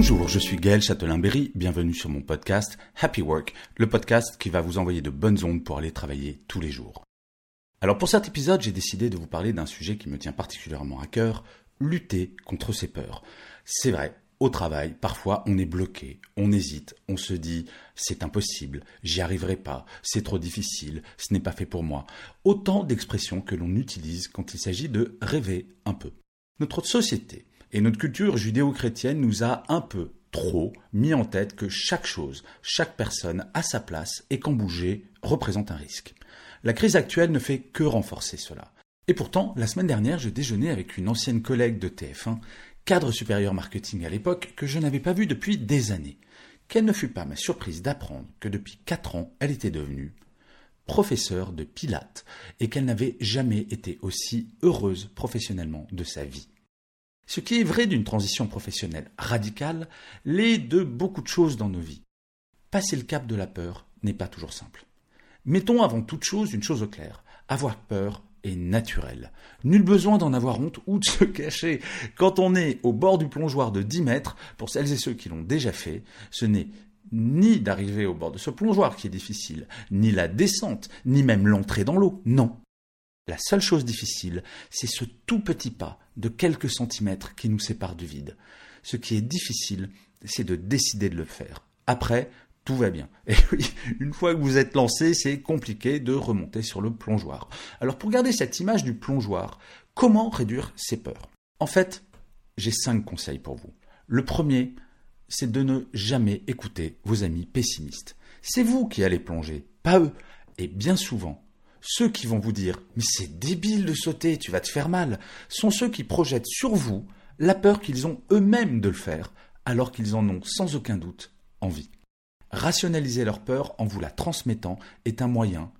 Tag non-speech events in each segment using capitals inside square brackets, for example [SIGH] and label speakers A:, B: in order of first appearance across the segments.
A: Bonjour, je suis Gaël Châtelain-Berry, bienvenue sur mon podcast Happy Work, le podcast qui va vous envoyer de bonnes ondes pour aller travailler tous les jours. Alors pour cet épisode, j'ai décidé de vous parler d'un sujet qui me tient particulièrement à cœur, lutter contre ses peurs. C'est vrai, au travail, parfois on est bloqué, on hésite, on se dit c'est impossible, j'y arriverai pas, c'est trop difficile, ce n'est pas fait pour moi. Autant d'expressions que l'on utilise quand il s'agit de rêver un peu. Notre société et notre culture judéo-chrétienne nous a un peu trop mis en tête que chaque chose, chaque personne a sa place et qu'en bouger représente un risque. La crise actuelle ne fait que renforcer cela. Et pourtant, la semaine dernière, je déjeunais avec une ancienne collègue de TF1, cadre supérieur marketing à l'époque, que je n'avais pas vue depuis des années. Quelle ne fut pas ma surprise d'apprendre que depuis quatre ans, elle était devenue professeure de pilates et qu'elle n'avait jamais été aussi heureuse professionnellement de sa vie. Ce qui est vrai d'une transition professionnelle radicale l'est de beaucoup de choses dans nos vies. Passer le cap de la peur n'est pas toujours simple. Mettons avant toute chose une chose au clair. Avoir peur est naturel. Nul besoin d'en avoir honte ou de se [LAUGHS] cacher. Quand on est au bord du plongeoir de 10 mètres, pour celles et ceux qui l'ont déjà fait, ce n'est ni d'arriver au bord de ce plongeoir qui est difficile, ni la descente, ni même l'entrée dans l'eau. Non. La seule chose difficile, c'est ce tout petit pas de quelques centimètres qui nous sépare du vide. Ce qui est difficile, c'est de décider de le faire. Après, tout va bien. Et oui, une fois que vous êtes lancé, c'est compliqué de remonter sur le plongeoir. Alors pour garder cette image du plongeoir, comment réduire ses peurs? En fait, j'ai cinq conseils pour vous. Le premier, c'est de ne jamais écouter vos amis pessimistes. C'est vous qui allez plonger, pas eux. Et bien souvent, ceux qui vont vous dire Mais c'est débile de sauter, tu vas te faire mal, sont ceux qui projettent sur vous la peur qu'ils ont eux-mêmes de le faire, alors qu'ils en ont sans aucun doute envie. Rationaliser leur peur en vous la transmettant est un moyen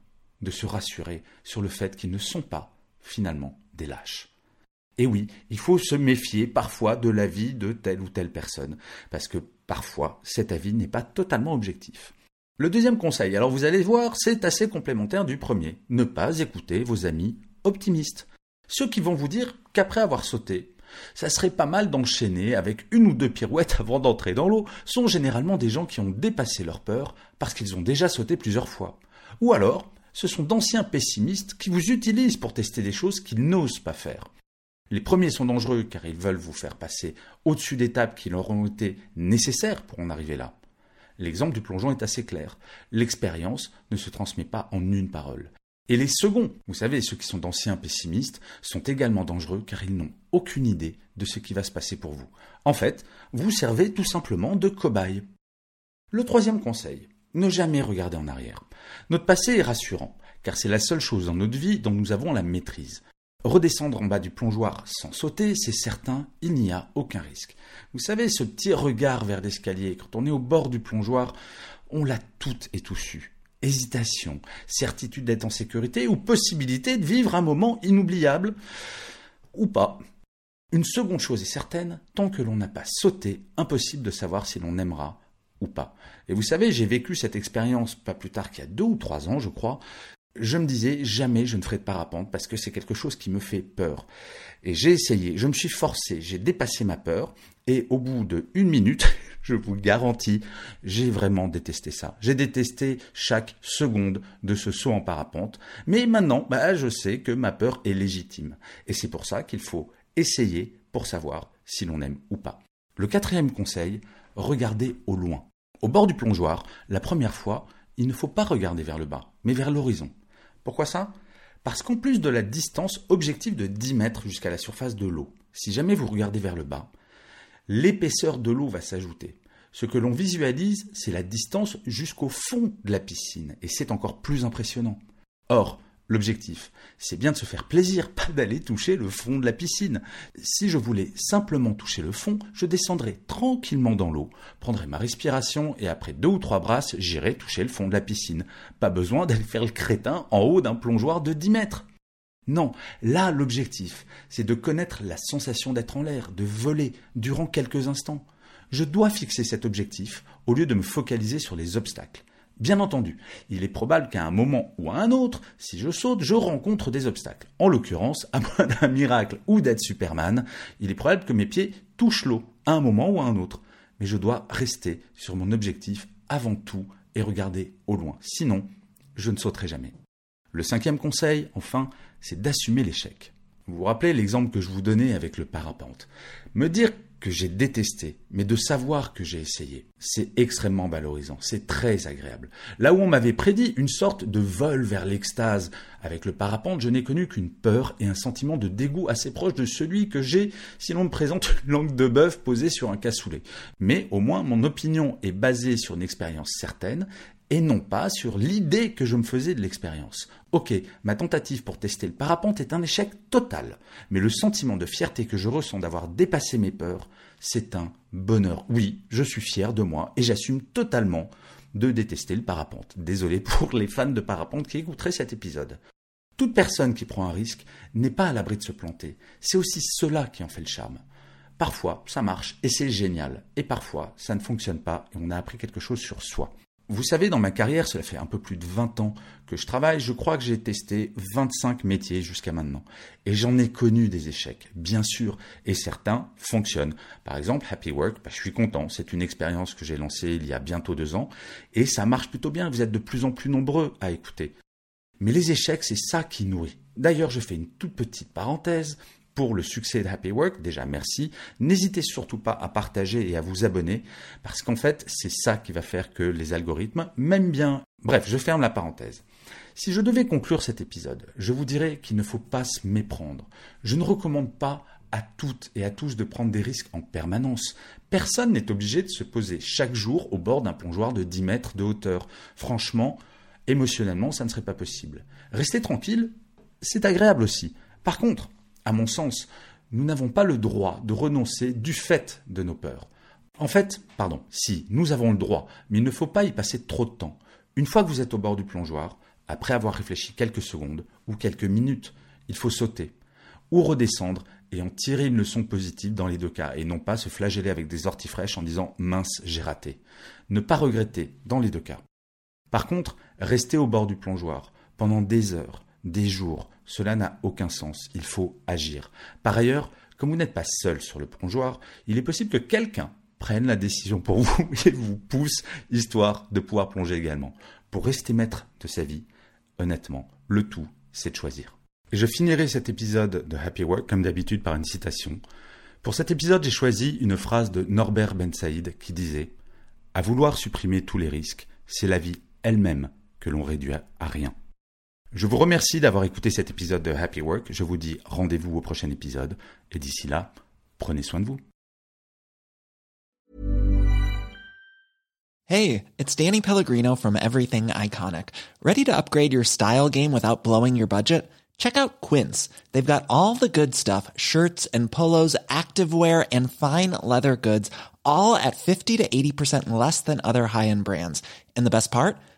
A: de se rassurer sur le fait qu'ils ne sont pas, finalement, des lâches. Et oui, il faut se méfier parfois de l'avis de telle ou telle personne, parce que parfois cet avis n'est pas totalement objectif. Le deuxième conseil, alors vous allez voir, c'est assez complémentaire du premier. Ne pas écouter vos amis optimistes. Ceux qui vont vous dire qu'après avoir sauté, ça serait pas mal d'enchaîner avec une ou deux pirouettes [LAUGHS] avant d'entrer dans l'eau, sont généralement des gens qui ont dépassé leur peur parce qu'ils ont déjà sauté plusieurs fois. Ou alors, ce sont d'anciens pessimistes qui vous utilisent pour tester des choses qu'ils n'osent pas faire. Les premiers sont dangereux car ils veulent vous faire passer au-dessus d'étapes qui leur ont été nécessaires pour en arriver là. L'exemple du plongeon est assez clair. L'expérience ne se transmet pas en une parole. Et les seconds, vous savez, ceux qui sont d'anciens pessimistes, sont également dangereux car ils n'ont aucune idée de ce qui va se passer pour vous. En fait, vous servez tout simplement de cobaye. Le troisième conseil, ne jamais regarder en arrière. Notre passé est rassurant, car c'est la seule chose dans notre vie dont nous avons la maîtrise. Redescendre en bas du plongeoir sans sauter, c'est certain, il n'y a aucun risque. Vous savez, ce petit regard vers l'escalier, quand on est au bord du plongeoir, on l'a tout et tout su. Hésitation, certitude d'être en sécurité ou possibilité de vivre un moment inoubliable ou pas. Une seconde chose est certaine, tant que l'on n'a pas sauté, impossible de savoir si l'on aimera ou pas. Et vous savez, j'ai vécu cette expérience pas plus tard qu'il y a deux ou trois ans, je crois, je me disais jamais je ne ferai de parapente parce que c'est quelque chose qui me fait peur. Et j'ai essayé, je me suis forcé, j'ai dépassé ma peur et au bout de une minute, [LAUGHS] je vous le garantis, j'ai vraiment détesté ça. J'ai détesté chaque seconde de ce saut en parapente. Mais maintenant, bah, je sais que ma peur est légitime. Et c'est pour ça qu'il faut essayer pour savoir si l'on aime ou pas. Le quatrième conseil, regardez au loin. Au bord du plongeoir, la première fois, il ne faut pas regarder vers le bas, mais vers l'horizon. Pourquoi ça? Parce qu'en plus de la distance objective de 10 mètres jusqu'à la surface de l'eau, si jamais vous regardez vers le bas, l'épaisseur de l'eau va s'ajouter. Ce que l'on visualise, c'est la distance jusqu'au fond de la piscine, et c'est encore plus impressionnant. Or, L'objectif, c'est bien de se faire plaisir, [LAUGHS] pas d'aller toucher le fond de la piscine. Si je voulais simplement toucher le fond, je descendrais tranquillement dans l'eau, prendrais ma respiration et après deux ou trois brasses, j'irais toucher le fond de la piscine. Pas besoin d'aller faire le crétin en haut d'un plongeoir de 10 mètres. Non, là l'objectif, c'est de connaître la sensation d'être en l'air, de voler durant quelques instants. Je dois fixer cet objectif au lieu de me focaliser sur les obstacles. Bien entendu, il est probable qu'à un moment ou à un autre, si je saute, je rencontre des obstacles. En l'occurrence, à [LAUGHS] moins d'un miracle ou d'être Superman, il est probable que mes pieds touchent l'eau à un moment ou à un autre. Mais je dois rester sur mon objectif avant tout et regarder au loin. Sinon, je ne sauterai jamais. Le cinquième conseil, enfin, c'est d'assumer l'échec. Vous vous rappelez l'exemple que je vous donnais avec le parapente. Me dire que j'ai détesté, mais de savoir que j'ai essayé, c'est extrêmement valorisant, c'est très agréable. Là où on m'avait prédit une sorte de vol vers l'extase, avec le parapente, je n'ai connu qu'une peur et un sentiment de dégoût assez proche de celui que j'ai si l'on me présente [LAUGHS] une langue de bœuf posée sur un cassoulet. Mais au moins mon opinion est basée sur une expérience certaine et non pas sur l'idée que je me faisais de l'expérience. Ok, ma tentative pour tester le parapente est un échec total, mais le sentiment de fierté que je ressens d'avoir dépassé mes peurs, c'est un bonheur. Oui, je suis fier de moi et j'assume totalement de détester le parapente. Désolé [LAUGHS] pour les fans de parapente qui écouteraient cet épisode. Toute personne qui prend un risque n'est pas à l'abri de se planter. C'est aussi cela qui en fait le charme. Parfois, ça marche et c'est génial. Et parfois, ça ne fonctionne pas et on a appris quelque chose sur soi. Vous savez, dans ma carrière, cela fait un peu plus de 20 ans que je travaille, je crois que j'ai testé 25 métiers jusqu'à maintenant. Et j'en ai connu des échecs, bien sûr, et certains fonctionnent. Par exemple, Happy Work, bah, je suis content, c'est une expérience que j'ai lancée il y a bientôt deux ans, et ça marche plutôt bien, vous êtes de plus en plus nombreux à écouter. Mais les échecs, c'est ça qui nourrit. D'ailleurs, je fais une toute petite parenthèse pour le succès de Happy Work. Déjà, merci. N'hésitez surtout pas à partager et à vous abonner parce qu'en fait, c'est ça qui va faire que les algorithmes m'aiment bien. Bref, je ferme la parenthèse. Si je devais conclure cet épisode, je vous dirais qu'il ne faut pas se méprendre. Je ne recommande pas à toutes et à tous de prendre des risques en permanence. Personne n'est obligé de se poser chaque jour au bord d'un plongeoir de 10 mètres de hauteur. Franchement, émotionnellement, ça ne serait pas possible. Rester tranquille, c'est agréable aussi. Par contre, à mon sens, nous n'avons pas le droit de renoncer du fait de nos peurs. En fait, pardon, si, nous avons le droit, mais il ne faut pas y passer trop de temps. Une fois que vous êtes au bord du plongeoir, après avoir réfléchi quelques secondes ou quelques minutes, il faut sauter ou redescendre et en tirer une leçon positive dans les deux cas et non pas se flageller avec des orties fraîches en disant mince, j'ai raté. Ne pas regretter dans les deux cas. Par contre, rester au bord du plongeoir pendant des heures, des jours. Cela n'a aucun sens. Il faut agir. Par ailleurs, comme vous n'êtes pas seul sur le plongeoir, il est possible que quelqu'un prenne la décision pour vous [LAUGHS] et vous pousse, histoire de pouvoir plonger également. Pour rester maître de sa vie, honnêtement, le tout, c'est de choisir. Et je finirai cet épisode de Happy Work, comme d'habitude, par une citation. Pour cet épisode, j'ai choisi une phrase de Norbert Ben Saïd qui disait À vouloir supprimer tous les risques, c'est la vie elle-même que l'on réduit à rien. Je vous remercie d'avoir écouté cet épisode de Happy Work. Je vous dis rendez-vous au prochain épisode. Et d'ici là, prenez soin de vous.
B: Hey, it's Danny Pellegrino from Everything Iconic. Ready to upgrade your style game without blowing your budget? Check out Quince. They've got all the good stuff shirts and polos, activewear, and fine leather goods, all at 50 to 80% less than other high end brands. And the best part?